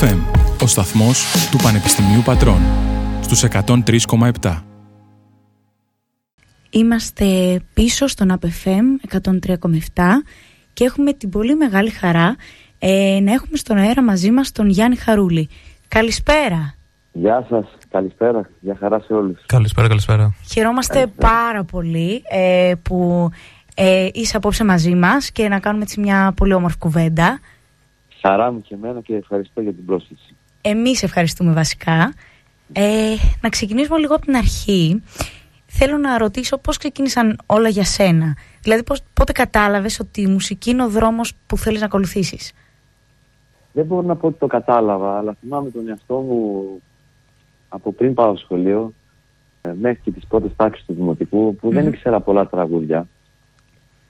FM, ο σταθμός του Πανεπιστημίου Πατρών, στους 103,7. Είμαστε πίσω στον ΑΠΕΦΕΜ 103,7 και έχουμε την πολύ μεγάλη χαρά ε, να έχουμε στον αέρα μαζί μας τον Γιάννη Χαρούλη. Καλησπέρα. Γεια σας, καλησπέρα, για χαρά σε όλους. Καλησπέρα, καλησπέρα. Χαιρόμαστε πάρα πολύ ε, που ε, είσαι απόψε μαζί μας και να κάνουμε έτσι μια πολύ όμορφη κουβέντα. Χαρά μου και εμένα και ευχαριστώ για την πρόσκληση. Εμείς ευχαριστούμε βασικά. Ε, να ξεκινήσουμε λίγο από την αρχή. Θέλω να ρωτήσω πώς ξεκίνησαν όλα για σένα. Δηλαδή πώς, πότε κατάλαβες ότι η μουσική είναι ο δρόμος που θέλεις να ακολουθήσεις; Δεν μπορώ να πω ότι το κατάλαβα, αλλά θυμάμαι τον εαυτό μου από πριν πάω στο σχολείο, ε, μέχρι και τις πρώτες τάξεις του Δημοτικού, που δεν ήξερα πολλά τραγούδια,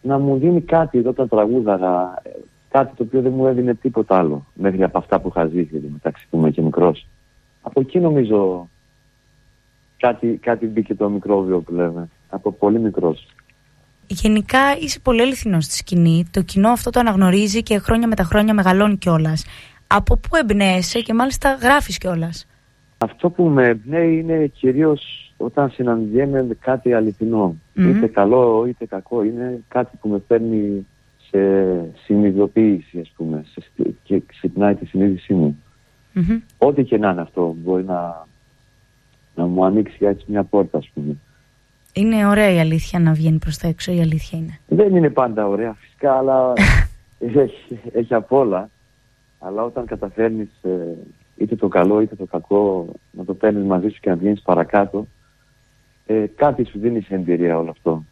να μου δίνει κάτι εδώ τα τραγούδαγα, ε, κάτι το οποίο δεν μου έδινε τίποτα άλλο, μέχρι από αυτά που είχα ζήσει μεταξύ που είμαι και μικρός. Από εκεί νομίζω κάτι, κάτι μπήκε το μικρόβιο που λέμε, από πολύ μικρός. Γενικά είσαι πολύ αληθινός στη σκηνή. Το κοινό αυτό το αναγνωρίζει και χρόνια με τα χρόνια μεγαλώνει κιόλας. Από πού εμπνέεσαι και μάλιστα γράφεις κιόλας; Αυτό που με εμπνέει είναι κυρίως όταν συναντιέμαι με κάτι αληθινό. Είτε καλό είτε κακό. Είναι κάτι που με φέρνει σε συνειδητοποίηση, ας πούμε, σε, και ξυπνάει τη συνείδησή μου. Ό,τι και να είναι αυτό, μπορεί να, να μου ανοίξει έτσι μια πόρτα, ας πούμε. Είναι ωραία η αλήθεια να βγαίνει προς τα έξω, η αλήθεια είναι. Δεν είναι πάντα ωραία φυσικά, αλλά έχει, έχει απ' όλα. Αλλά όταν καταφέρνεις ε, είτε το καλό είτε το κακό να το παίρνεις μαζί σου και να βγαίνεις παρακάτω, ε, κάτι σου δίνει σε εμπειρία όλο αυτό.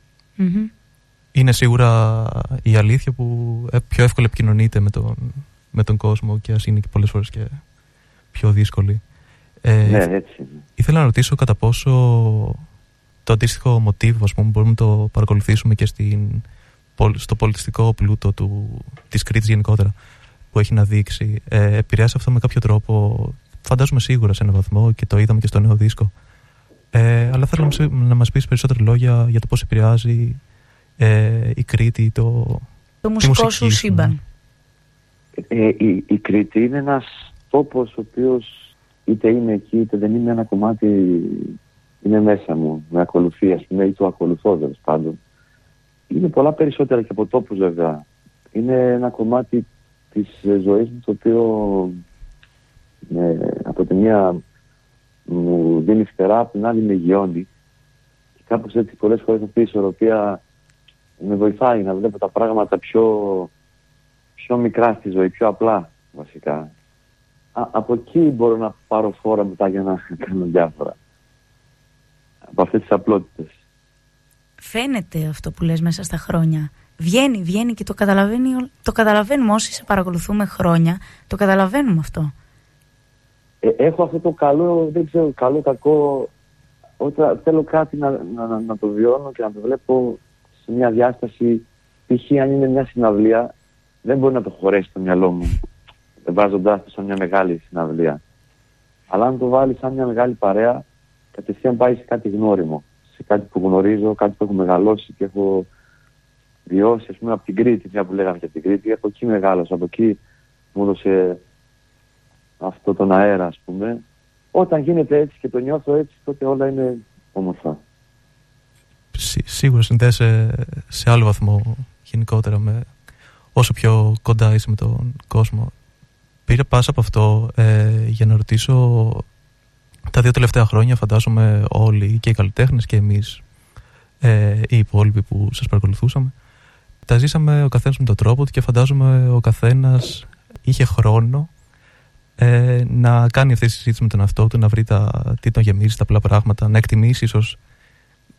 Είναι σίγουρα η αλήθεια που ε, πιο εύκολα επικοινωνείται με τον, με τον κόσμο και ας είναι και πολλές φορές και πιο δύσκολη. Ε, ναι, έτσι. Ήθελα να ρωτήσω κατά πόσο το αντίστοιχο μοτίβο, ας πούμε, μπορούμε να το παρακολουθήσουμε και στην, στο πολιτιστικό πλούτο του, της Κρήτης γενικότερα που έχει να δείξει. Ε, επηρεάσει αυτό με κάποιο τρόπο, φαντάζομαι σίγουρα σε έναν βαθμό και το είδαμε και στο νέο δίσκο. Ε, αλλά θέλω να μας πεις περισσότερα λόγια για το πώς επηρεάζει ε, η Κρήτη το, το μουσικό σου σύμπαν. Ε, η, η Κρήτη είναι ένας τόπος ο οποίος είτε είναι εκεί είτε δεν είναι ένα κομμάτι είναι μέσα μου, με ακολουθεί, ας πούμε, ή το ακολουθώ τέλος πάντων. Είναι πολλά περισσότερα και από τόπους βέβαια. Είναι ένα κομμάτι της ζωής μου το οποίο από τη μία μου δίνει φτερά, από την άλλη με γιώνει. Και κάπως έτσι πολλές φορές αυτή η ισορροπία με βοηθάει να βλέπω τα πράγματα πιο, πιο μικρά στη ζωή, πιο απλά βασικά. Α, από εκεί μπορώ να πάρω φόρα μετά για να κάνω διάφορα από αυτές τις απλότητες. Φαίνεται αυτό που λες μέσα στα χρόνια. Βγαίνει, βγαίνει και το, καταλαβαίνει, το καταλαβαίνουμε όσοι σε παρακολουθούμε χρόνια. Το καταλαβαίνουμε αυτό. Ε, έχω αυτό το καλό, δεν ξέρω, καλό, κακό. Όταν θέλω κάτι να, να, να, το βιώνω και να το βλέπω σε μια διάσταση, π.χ. αν είναι μια συναυλία, δεν μπορεί να το χωρέσει το μυαλό μου, βάζοντάς το σαν μια μεγάλη συναυλία. Αλλά αν το βάλεις σαν μια μεγάλη παρέα, κατευθείαν πάει σε κάτι γνώριμο. Σε κάτι που γνωρίζω, κάτι που έχω μεγαλώσει και έχω βιώσει, ας πούμε, από την Κρήτη, μια που λέγαμε για την Κρήτη. Από εκεί μεγάλωσα, από εκεί μου έδωσε αυτό τον αέρα, ας πούμε. Όταν γίνεται έτσι και το νιώθω έτσι, τότε όλα είναι όμορφα. Σίγουρα συνδέεσαι σε άλλο βαθμό γενικότερα με όσο πιο κοντά είσαι με τον κόσμο. Πήρα πάσα από αυτό ε, για να ρωτήσω τα δύο τελευταία χρόνια φαντάζομαι όλοι και οι καλλιτέχνες και εμείς ε, οι υπόλοιποι που σας παρακολουθούσαμε τα ζήσαμε ο καθένας με τον τρόπο του και φαντάζομαι ο καθένας είχε χρόνο ε, να κάνει αυτή τη συζήτηση με τον εαυτό του, να βρει τα, τι τον γεμίζει, τα απλά πράγματα, να εκτιμήσει ίσως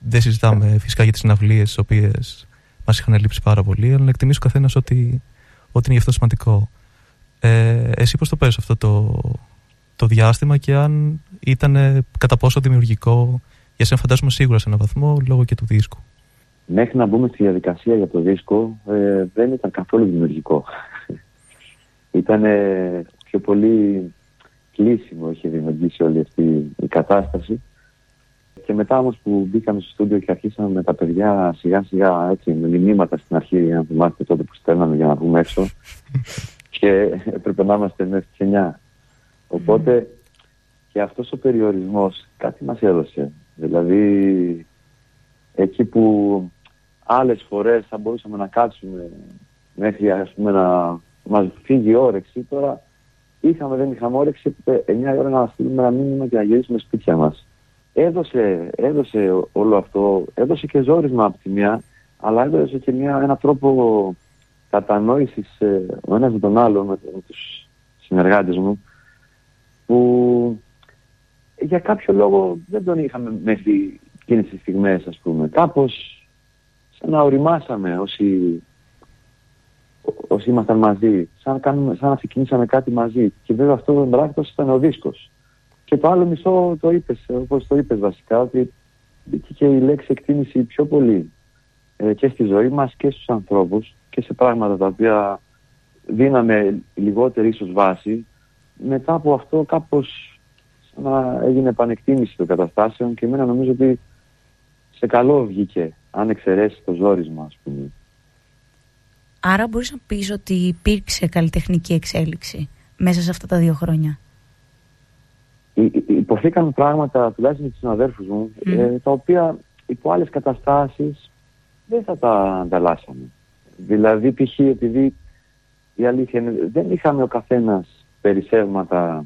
δεν συζητάμε φυσικά για τις συναυλίες τις οποίες μας είχαν λείψει πάρα πολύ, αλλά να εκτιμήσει ο καθένας ότι, ότι είναι γι' αυτό σημαντικό. Ε, εσύ πώς το παίρνεις αυτό το, το διάστημα και αν ήταν κατά πόσο δημιουργικό για σένα φαντάζομαι σίγουρα σε έναν βαθμό λόγω και του δίσκου; Μέχρι να μπούμε στη διαδικασία για το δίσκο ε, δεν ήταν καθόλου δημιουργικό. ήταν πιο πολύ κλείσιμο είχε δημιουργήσει όλη αυτή η κατάσταση. Και μετά όμως που μπήκαμε στο στούντιο και αρχίσαμε με τα παιδιά σιγά σιγά έτσι με μηνύματα στην αρχή, αν θυμάστε τότε που στέλναμε για να βγούμε έξω και έπρεπε να είμαστε μέχρι τις 9 Οπότε και αυτός ο περιορισμός κάτι μας έδωσε. Δηλαδή εκεί που άλλες φορές θα μπορούσαμε να κάτσουμε μέχρι ας πούμε να μας φύγει η όρεξη, τώρα είχαμε δεν είχαμε όρεξη 9 ώρα να στείλουμε ένα μήνυμα και να γυρίσουμε σπίτια μας. Έδωσε, έδωσε όλο αυτό, έδωσε και ζόρισμα από τη μια, αλλά έδωσε και μια, ένα τρόπο κατανόησης ε, ο ένας με τον άλλο, με, με τους συνεργάτες μου, που για κάποιο λόγο δεν τον είχαμε μέχρι εκείνες τις στιγμές ας πούμε. Κάπως σαν να οριμάσαμε όσοι, όσοι ήμασταν μαζί, σαν να, κάνουμε, σαν να ξεκινήσαμε κάτι μαζί. Και βέβαια αυτό το πράκτος ήταν ο δίσκος. Και το άλλο μισό το είπες, όπως το είπες βασικά, ότι μπήκε και η λέξη εκτίμηση πιο πολύ ε, και στη ζωή μας και στους ανθρώπους και σε πράγματα τα οποία δίναμε λιγότερη ίσως βάση. Μετά από αυτό κάπως να έγινε επανεκτίμηση των καταστάσεων και εμένα νομίζω ότι σε καλό βγήκε, αν εξαιρέσεις το ζόρισμα, ας πούμε. Άρα μπορείς να πεις ότι υπήρξε καλλιτεχνική εξέλιξη μέσα σε αυτά τα δύο χρόνια; Υποθήκαν πράγματα, τουλάχιστον με τους συναδέρφους μου, ε, τα οποία υπό άλλες καταστάσεις δεν θα τα ανταλλάσσαμε. Δηλαδή, π.χ. επειδή η αλήθεια είναι, δεν είχαμε ο καθένας περισσεύματα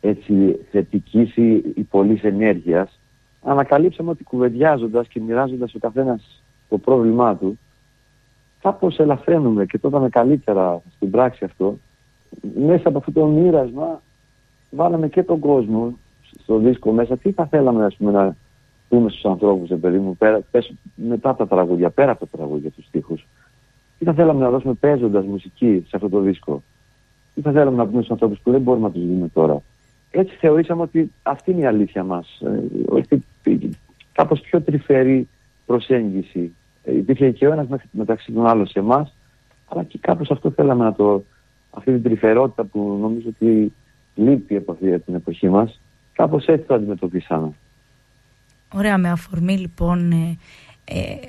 έτσι θετικής ή, ή πολλής ενέργειας, ανακαλύψαμε ότι κουβεντιάζοντας και μοιράζοντας ο καθένας το πρόβλημά του, κάπως ελαφραίνουμε και το είδαμε καλύτερα στην πράξη αυτό. Μέσα από αυτό το μοίρασμα βάλαμε και τον κόσμο στο δίσκο μέσα. Τι θα θέλαμε ας πούμε, να πούμε στους ανθρώπους, παιδί μου, πέρα, πες, μετά από τα τραγούδια, πέρα από τα τραγούδια, τους στίχους. Τι θα θέλαμε να δώσουμε παίζοντας μουσική σε αυτό το δίσκο; Τι θα θέλαμε να πούμε στους ανθρώπους που δεν μπορούμε να τους δούμε τώρα; Έτσι θεωρήσαμε ότι αυτή είναι η αλήθεια μας. Ε, ότι κάπως πιο τρυφερή προσέγγιση. Ε, υπήρχε και ο ένας μεταξύ των άλλων σε εμάς, αλλά και κάπως αυτό θέλαμε να το, αυτή την τρυφερότητα που νομίζω ότι λείπει από αυτή την εποχή μας, κάπως έτσι το αντιμετωπίσαμε. Ωραία, με αφορμή λοιπόν ε,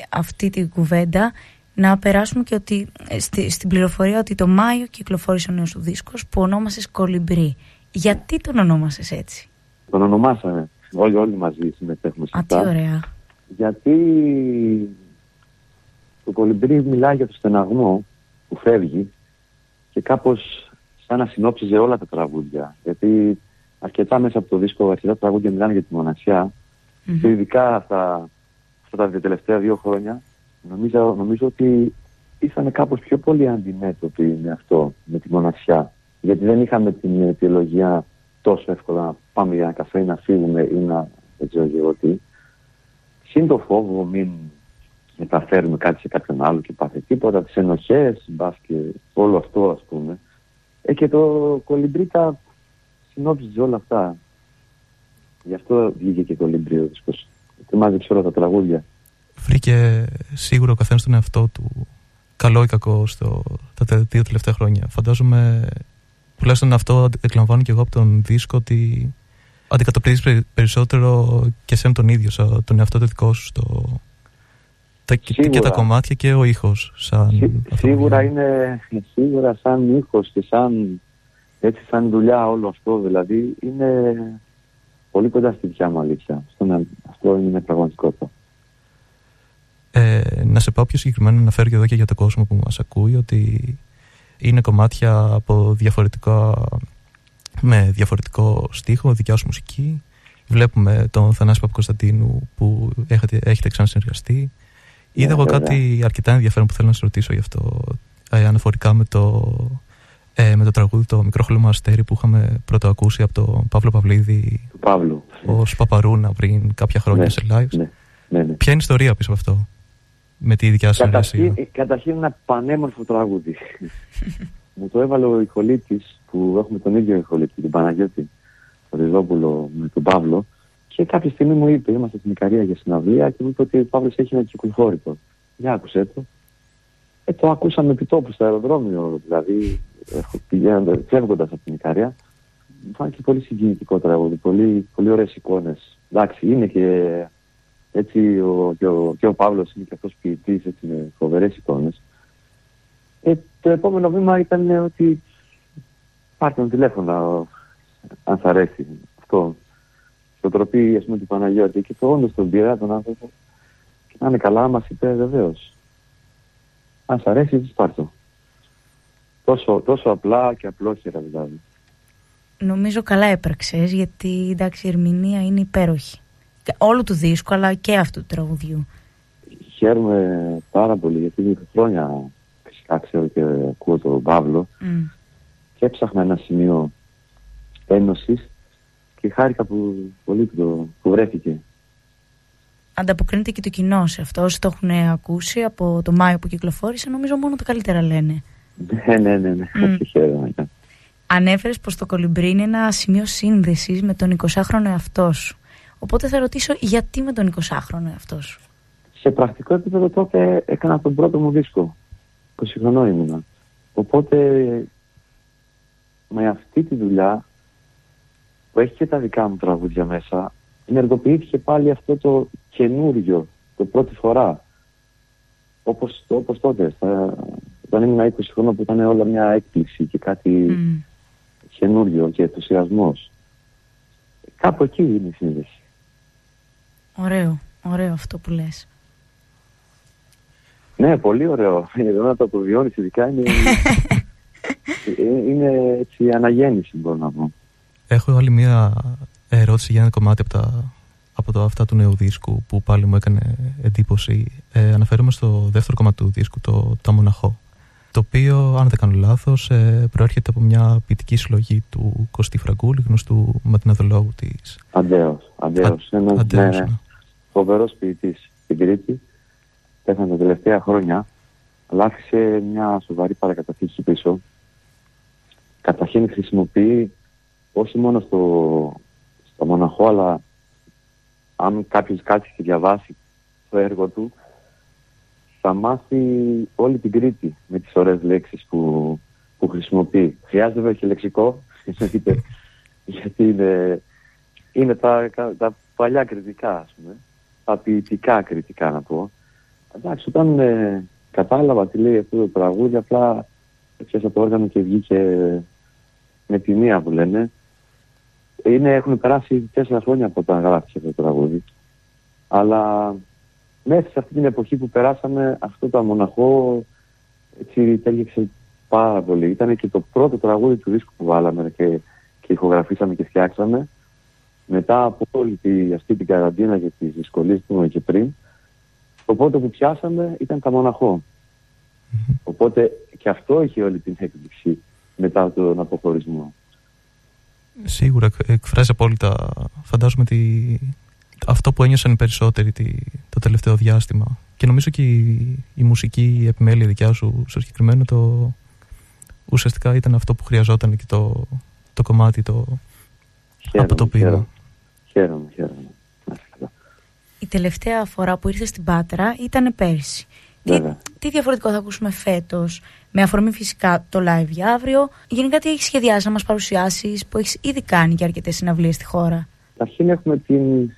αυτή την κουβέντα να περάσουμε και ότι, στην πληροφορία ότι το Μάιο κυκλοφόρησε ο νέος του δίσκος που ονόμασες Κολυμπρί. Γιατί τον ονόμασες έτσι; Τον ονομάσαμε. Όλοι, όλοι μαζί συμμετέχουμε σε αυτά. Α, τι ωραία. Γιατί το κολυμπρί μιλάει για το στεναγμό που φεύγει και κάπως σαν να συνόψιζε όλα τα τραγούδια. Γιατί αρκετά μέσα από το δίσκο, αρκετά τραγούδια μιλάνε για τη μοναξιά mm-hmm. και ειδικά αυτά, αυτά τα τελευταία δύο χρόνια νομίζω, νομίζω ότι ήσαν κάπως πιο πολύ αντιμέτωποι με αυτό, με τη μοναξιά γιατί δεν είχαμε την αιτιολογία τόσο εύκολα να πάμε για ένα καφέ ή να φύγουμε ή να δεν ξέρω εγώ τι. Συν το φόβο μην μεταφέρουμε κάτι σε κάποιον άλλο και πάθει τίποτα, τις ενοχές, μπας και όλο αυτό ας πούμε. Ε, και το κολυμπρίτα συνόψιζε όλα αυτά. Γι' αυτό βγήκε και κολυμπρί ο δίσκος. Μάζεψε όλα τα τραγούδια. Βρήκε σίγουρα ο καθένας τον εαυτό του καλό ή κακό στο, τα δύο τελευταία χρόνια. Φαντάζομαι τουλάχιστον αυτό εκλαμβάνω και εγώ από τον δίσκο ότι αντικατοπτρίζεις περισσότερο και σε τον ίδιο, τον εαυτό του δικό σου, στο, τα, και τα κομμάτια και ο ήχος. Σαν σίγουρα είναι, σίγουρα σαν ήχος και σαν, έτσι σαν δουλειά όλο αυτό, δηλαδή είναι πολύ κοντά στη δικιά μου αλήθεια. Αυτό, αυτό είναι πραγματικότητα. Ε, να σε πάω πιο συγκεκριμένα να φέρω και εδώ και για τον κόσμο που μας ακούει ότι είναι κομμάτια από διαφορετικά, με διαφορετικό στίχο, δικιά σου μουσική. Βλέπουμε τον Θανάση Παπακοσταντίνου που έχετε, έχετε ξανασυνεργαστεί. Είδα εγώ κάτι αρκετά ενδιαφέρον που θέλω να σα ρωτήσω γι' αυτό, ε, αναφορικά με το, ε, με το τραγούδι το μικρό χλωμό αστέρι που είχαμε πρώτο ακούσει από τον Παύλο Παυλίδη του Παύλου. ως Παπαρούνα πριν κάποια χρόνια ναι, σε live. Ναι, ναι, ναι. Ποια είναι η ιστορία πίσω από αυτό με τη δικιά σου καταρχήν, καταρχήν ένα πανέμορφο τραγούδι. Μου το έβαλε ο Ιχολίτης που έχουμε τον ίδιο Ιχολίτη, την Παναγιώτη, τον Ριζόπουλο με τον Παύλο. Και κάποια στιγμή μου είπε, είμαστε στην Ικαρία για συναυλία και μου είπε ότι ο Παύλος έχει ένα κυκλοφόρητο. Για άκουσέ το. Ε, το ακούσαμε επί τόπου στο αεροδρόμιο, δηλαδή πηγαίνοντας, φεύγοντας από την Ικαρία. Μου φάνηκε πολύ συγκινητικό τραγούδι, πολύ, πολύ ωραίες εικόνες. Εντάξει, είναι και έτσι ο, και, ο, και ο Παύλος είναι και αυτός ποιητής έτσι, με φοβερές εικόνες. Ε, το επόμενο βήμα ήταν ότι πάρτε τον τηλέφωνο αν σ' αρέσει αυτό. Στο τροπή, ας πούμε, του Παναγιώτη και το όντως τον πήρα τον άνθρωπο και να είναι καλά, μας είπε βεβαίως. Αν σ' αρέσει, πάρ' το. Τόσο, τόσο απλά και απλόχερα δηλαδή. Νομίζω καλά έπραξες γιατί εντάξει η ερμηνεία είναι υπέροχη. Όλου του δίσκου αλλά και αυτού του τραγουδιού. Χαίρομαι πάρα πολύ γιατί χρόνια φυσικά ξέρω και ακούω τον Παύλο mm. και έψαχνα ένα σημείο ένωσης και χάρηκα που, πολύ που, το, που βρέθηκε. Ανταποκρίνεται και το κοινό σε αυτό. Όσοι το έχουν ακούσει από το Μάιο που κυκλοφόρησε, νομίζω μόνο τα καλύτερα λένε. Ναι, ναι, ναι, ναι. Mm. χαίρομαι. Ναι. Ανέφερες πως το κολυμπρί είναι ένα σημείο σύνδεσης με τον 20χρονο εαυτό σου. Οπότε θα ρωτήσω γιατί με τον 20χρονο εαυτό σου; Σε πρακτικό επίπεδο τότε έκανα τον πρώτο μου δίσκο. 20 χρονών ήμουνα. Οπότε με αυτή τη δουλειά που έχει και τα δικά μου τραγούδια μέσα, ενεργοποιήθηκε πάλι αυτό το καινούριο, το πρώτη φορά. Όπως, όπως τότε, στα, όταν ήμουν 20 χρόνια που ήταν όλα μια έκπληξη και κάτι mm. καινούριο και ενθουσιασμός. Κάπου εκεί είναι η σύνδεση. Ωραίο, ωραίο αυτό που λες. Ναι, πολύ ωραίο. Εδώ να το αποβιώνεις ειδικά είναι, είναι έτσι αναγέννηση μπορώ να πω. Έχω άλλη μία ερώτηση για ένα κομμάτι από, τα, από το αυτά του νέου δίσκου που πάλι μου έκανε εντύπωση. Ε, αναφέρομαι στο δεύτερο κομμάτι του δίσκου, το «Τα Μοναχό» το οποίο, αν δεν κάνω λάθος, ε, προέρχεται από μια ποιητική συλλογή του Κωστή Φραγκούλη, γνωστού ματιναδολόγου της... Αντέος, Αντέος, ένας Αντέος, ναι, ναι. φοβερός ποιητής στην Κρήτη, πέθανε τα τελευταία χρόνια, αλλά άφησε μια σοβαρή παρακαταθήκη πίσω. Καταρχήν χρησιμοποιεί όχι μόνο στο, στο μοναχό, αλλά αν κάποιος κάτσει και διαβάσει το έργο του, θα μάθει όλη την Κρήτη με τις ωραίες λέξεις που, που χρησιμοποιεί. Χρειάζεται βέβαια και λεξικό, γιατί είναι, είναι τα, τα παλιά κριτικά, ας πούμε, τα ποιητικά κριτικά να πω. Εντάξει, όταν ε, κατάλαβα τι λέει αυτό το τραγούδι, απλά έπιασα το όργανο και βγήκε με τη μία που λένε. Είναι, έχουν περάσει τέσσερα χρόνια από όταν γράφτηκε αυτό το τραγούδι. Αλλά μέσα σε αυτή την εποχή που περάσαμε αυτό το μοναχό έτσι τέριαξε πάρα πολύ. Ήταν και το πρώτο τραγούδι του δίσκου που βάλαμε και, και ηχογραφήσαμε και φτιάξαμε. Μετά από όλη τη, αυτή την καραντίνα και τις δυσκολίες που είχαμε και πριν, το πρώτο που πιάσαμε ήταν τα μοναχο Οπότε και αυτό είχε όλη την έκπληξη μετά τον αποχωρισμό. Σίγουρα εκφράζει απόλυτα, φαντάζομαι, τη, αυτό που ένιωσαν οι περισσότεροι το τελευταίο διάστημα. Και νομίζω και η, η μουσική η επιμέλεια δικιά σου στο συγκεκριμένο το, ουσιαστικά ήταν αυτό που χρειαζόταν και το, το κομμάτι το, χαίρομαι, από το πείρα. Χαίρομαι, χαίρομαι. Η τελευταία φορά που ήρθες στην Πάτρα ήταν πέρσι. Τι, τι, διαφορετικό θα ακούσουμε φέτος, με αφορμή φυσικά το live για αύριο. Γενικά, τι έχεις σχεδιάσει να μας παρουσιάσεις, που έχεις ήδη κάνει και αρκετές συναυλίες στη χώρα; Καταρχήν, έχουμε την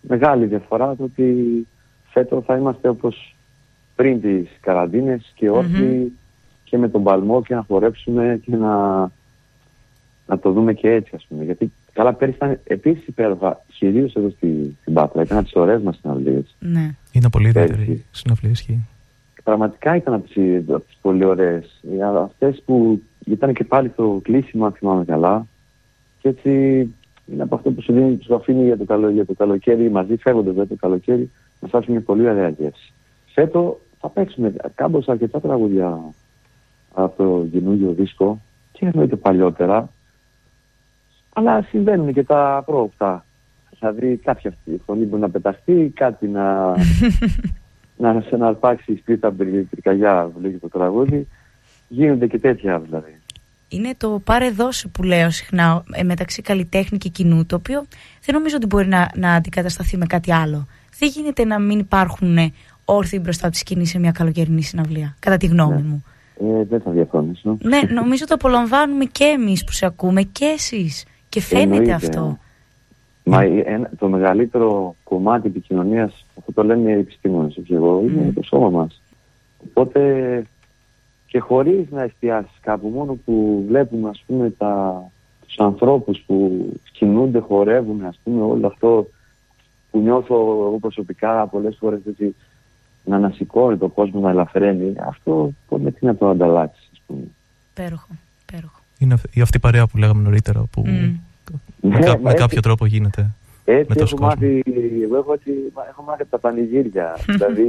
μεγάλη διαφορά το ότι φέτος θα είμαστε όπως πριν τις καραντίνες και ορθιοι και με τον παλμό και να χορέψουμε και να, να το δούμε και έτσι ας πούμε. Γιατί καλά πέρυσι ήταν επίσης υπέροχα, κυρίως εδώ στη, στην Πάτρα, ήταν από τις ωραίες μας συναυλίες. Ναι. Είναι πολύ ιδιαίτερη συναυλία ισχύει. Πραγματικά ήταν από τις, από τις πολύ ωραίες. Αυτές που ήταν και πάλι το κλείσιμο, αν θυμάμαι καλά. Και έτσι είναι από αυτό που σου, δίνει, σου αφήνει για το, καλο, για το καλοκαίρι μαζί, φεύγοντας για το καλοκαίρι, να σα μια πολύ ωραία γεύση. Φέτο θα παίξουμε κάμποσα αρκετά τραγουδιά από το καινούργιο δίσκο και εννοείται παλιότερα. Αλλά συμβαίνουν και τα πρόοπτα. Δηλαδή κάποια αυτή φωνή μπορεί να πεταχτεί, κάτι να, να σε να αρπάξει η σπίτα πυρκαγιά που λέγει το τραγούδι. Γίνονται και τέτοια δηλαδή είναι το πάρε δώσε που λέω συχνά ε, μεταξύ καλλιτέχνη και κοινού, το οποίο δεν νομίζω ότι μπορεί να, να αντικατασταθεί με κάτι άλλο. Δεν γίνεται να μην υπάρχουν ε, όρθιοι μπροστά τη σκηνή σε μια καλοκαιρινή συναυλία, κατά τη γνώμη ναι. μου. Ε, δεν θα διαφωνήσω. Ναι, νομίζω το απολαμβάνουμε και εμείς που σε ακούμε και εσείς. Και φαίνεται αυτό. Μα το μεγαλύτερο κομμάτι επικοινωνία, αυτό το λένε οι επιστήμονες, όχι εγώ, είναι το σώμα μας. Οπότε και χωρίς να εστιάσεις κάπου, μόνο που βλέπουμε ας πούμε τα, τους ανθρώπους που κινούνται, χορεύουν, ας πούμε, όλο αυτό που νιώθω εγώ προσωπικά πολλές φορές έτσι, να ανασηκώνει το κόσμο, να ελαφραίνει, αυτό με τι να το ανταλλάξεις, ας πούμε. Πέροχο, πέροχο. Είναι η αυτή η παρέα που λέγαμε νωρίτερα, που mm. Με, ναι, με κάποιο τρόπο γίνεται. Έτσι με έχω μάθει, εγώ έχω, έτσι, έχω μάθει από τα πανηγύρια. δηλαδή,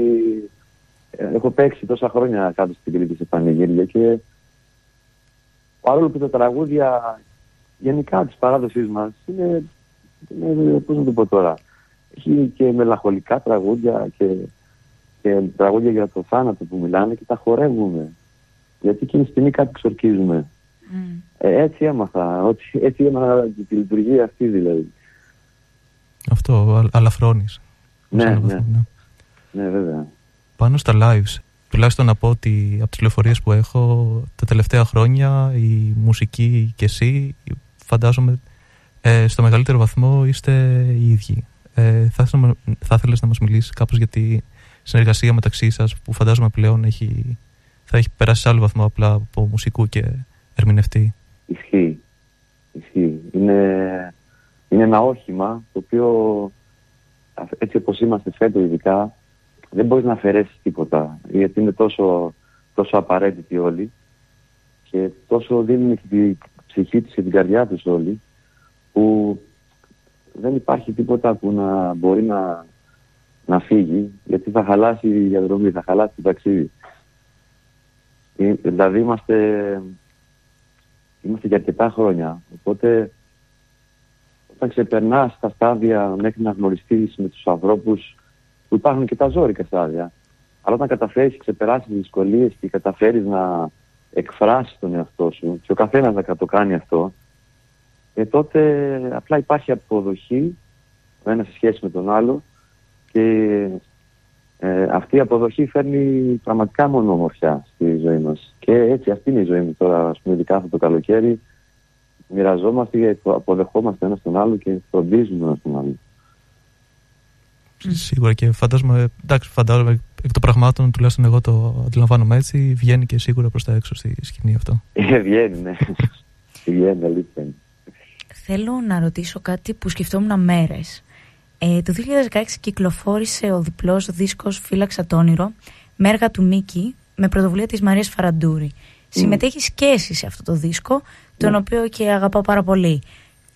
ε, έχω παίξει τόσα χρόνια κάτω στην Κρήτη σε πανηγύρια και παρόλο που τα τραγούδια γενικά της παράδοσής μας είναι, είναι πώς να το πω τώρα, έχει και μελαγχολικά τραγούδια και, και τραγούδια για το θάνατο που μιλάνε και τα χορεύουμε. Γιατί εκείνη τη στιγμή κάτι ξορκίζουμε. Mm. Ε, έτσι έμαθα, έτσι έμαθα τη λειτουργία αυτή δηλαδή. Αυτό, αλαφρώνεις. Ναι, ναι. ναι. ναι, βέβαια. Πάνω στα lives, τουλάχιστον να πω ότι από τις λεωφορείες που έχω τα τελευταία χρόνια η μουσική και εσύ φαντάζομαι ε, στο μεγαλύτερο βαθμό είστε οι ίδιοι. Ε, θα, θα ήθελες να μας μιλήσεις κάπως για τη συνεργασία μεταξύ σας που φαντάζομαι πλέον έχει, θα έχει περάσει σε άλλο βαθμό απλά από μουσικού και ερμηνευτή. Ισχύει. Ισχύει. Είναι, είναι ένα όχημα το οποίο έτσι όπως είμαστε φέτο ειδικά δεν μπορείς να αφαιρέσεις τίποτα γιατί είναι τόσο, τόσο απαραίτητοι όλοι και τόσο δίνουν την ψυχή τους και την καρδιά τους όλοι που δεν υπάρχει τίποτα που να μπορεί να, να φύγει γιατί θα χαλάσει η διαδρομή, θα χαλάσει το ταξίδι. Ε, δηλαδή είμαστε, είμαστε για αρκετά χρόνια οπότε όταν ξεπερνάς τα στάδια μέχρι να γνωριστείς με τους ανθρώπους που υπάρχουν και τα ζώρικα στάδια αλλά όταν καταφέρεις και ξεπεράσεις τις δυσκολίες και καταφέρεις να εκφράσεις τον εαυτό σου και ο καθένας να το κάνει αυτό ε, τότε απλά υπάρχει αποδοχή ο ένας σε σχέση με τον άλλο και ε, αυτή η αποδοχή φέρνει πραγματικά μόνο ομορφιά στη ζωή μας. Και έτσι αυτή είναι η ζωή μου τώρα, ας πούμε, ειδικά αυτό το καλοκαίρι. Μοιραζόμαστε, αποδεχόμαστε ένα τον άλλο και φροντίζουμε ένα τον άλλο. Σίγουρα και φαντάζομαι, εντάξει, φαντάζομαι εκ των πραγμάτων, τουλάχιστον εγώ το αντιλαμβάνομαι έτσι, βγαίνει και σίγουρα προς τα έξω στη σκηνή αυτό. Ε, βγαίνει, ναι. βγαίνει, αλήθεια Θέλω να ρωτήσω κάτι που σκεφτόμουν μέρες. Ε, το 2016 κυκλοφόρησε ο διπλός δίσκος «Φύλαξα το όνειρο» με έργα του Μίκη με πρωτοβουλία της Μαρίας Φαραντούρη. Mm. Συμμετέχεις και εσύ σε αυτό το δίσκο, τον ναι. οποίο και αγαπάω πάρα πολύ.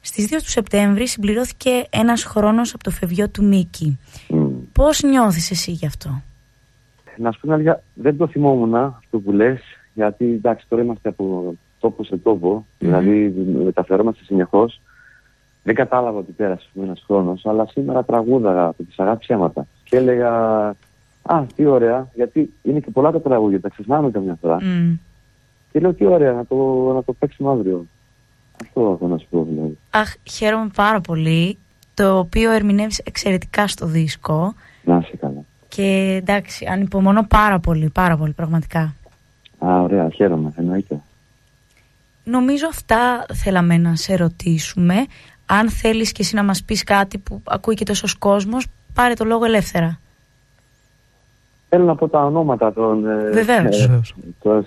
Στις 2 του Σεπτέμβρη συμπληρώθηκε ένας χρόνος από το φευγιό του Μίκη. Mm. Πώς νιώθεις εσύ γι' αυτό; Να σου πω αλήθεια, δεν το θυμόμουν αυτό που λες, γιατί εντάξει τώρα είμαστε από τόπο σε τόπο, mm. δηλαδή μεταφερόμαστε συνεχώς. Δεν κατάλαβα ότι πέρασε ένας χρόνος, αλλά σήμερα τραγούδαγα από τις αγάπης αίματα. Και έλεγα, Α, τι ωραία, γιατί είναι και πολλά τα τραγούδια, τα ξεχνάμε καμιά φορά. Mm. Και λέω, τι ωραία, να το, να το παίξουμε αύριο. Αυτό θέλω να σου πω, δηλαδή. Αχ, χαίρομαι πάρα πολύ. Το οποίο ερμηνεύεις εξαιρετικά στο δίσκο. Να είσαι καλά. Και εντάξει, ανυπομονώ πάρα πολύ, πάρα πολύ, πραγματικά. Α, ωραία, χαίρομαι, εννοείται. Νομίζω αυτά θέλαμε να σε ρωτήσουμε. Αν θέλεις και εσύ να μας πεις κάτι που ακούει και τόσος κόσμος, πάρε το λόγο ελεύθερα. Θέλω να πω τα ονόματα των, ε, Βεβαίως. Ε, των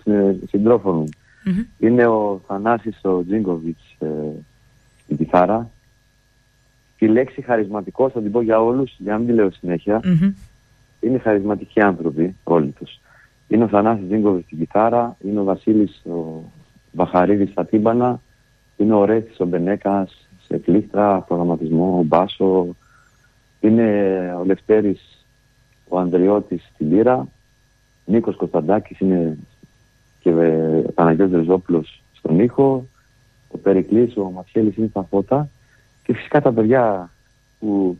συντρόφων Είναι ο Θανάσης ο Τζίνκοβιτς ε, στην κιθάρα. Τη λέξη χαρισματικός θα την πω για όλους, για να μην τη λέω Είναι χαρισματικοί άνθρωποι όλοι τους. Είναι ο Θανάσης Τζίνκοβιτς στην κιθάρα, είναι ο Βασίλης ο Βαχαρίδης στα τύμπανα, είναι ο Ρέθης ο Μπενέκας σε κλίστρα, προγραμματισμό, μπάσο. Είναι ο Λευτέρης ο Ανδριώτης στην πύρα, Νίκος Κωνσταντάκης είναι και ο Παναγιώτης Ρεζόπουλος στον ήχο, ο Περικλής, ο Ματιέλης είναι στα φώτα. Και φυσικά τα παιδιά που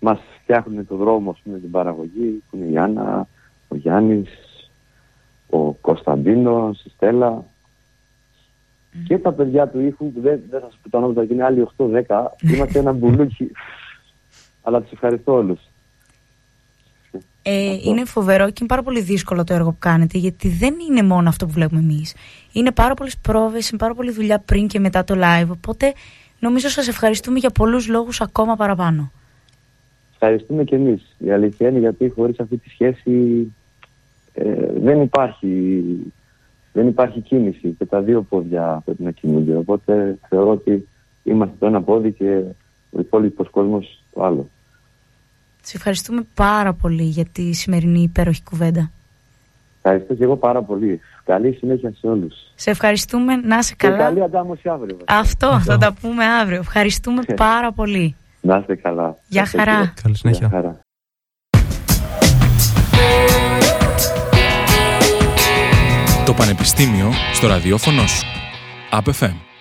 μας φτιάχνουν το δρόμο με την παραγωγή, που είναι η Άννα, ο Γιάννης, ο Κωνσταντίνος, η Στέλλα, και τα παιδιά του ήχου, που δεν, δεν θα σας πω τα ονόματα, είναι άλλοι 8-10, είμαστε ένα μπουλούκι. Αλλά τους ευχαριστώ όλους. Ε, είναι φοβερό και είναι πάρα πολύ δύσκολο το έργο που κάνετε γιατί δεν είναι μόνο αυτό που βλέπουμε εμείς. Είναι πάρα πολλές πρόβες, είναι πάρα πολλή δουλειά πριν και μετά το live. Οπότε νομίζω σας ευχαριστούμε για πολλούς λόγους ακόμα παραπάνω. Ευχαριστούμε και εμείς. Η αλήθεια είναι γιατί χωρίς αυτή τη σχέση ε, δεν υπάρχει δεν υπάρχει κίνηση και τα δύο πόδια πρέπει να κινούνται. Οπότε θεωρώ ότι είμαστε το ένα πόδι και ο υπόλοιπος κόσμος το άλλο. Σε ευχαριστούμε πάρα πολύ για τη σημερινή υπέροχη κουβέντα. Ευχαριστώ και εγώ πάρα πολύ. Καλή συνέχεια σε όλους. Σε ευχαριστούμε. Να είσαι καλά. Και καλή αντάμωση αύριο. Αυτό, θα τα πούμε αύριο. Ευχαριστούμε πάρα πολύ. Να είστε καλά. Γεια χαρά. Καλή συνέχεια. Γεια χαρά. Το Πανεπιστήμιο στο ραδιόφωνο σου. ΑΠΕΦΕΜ.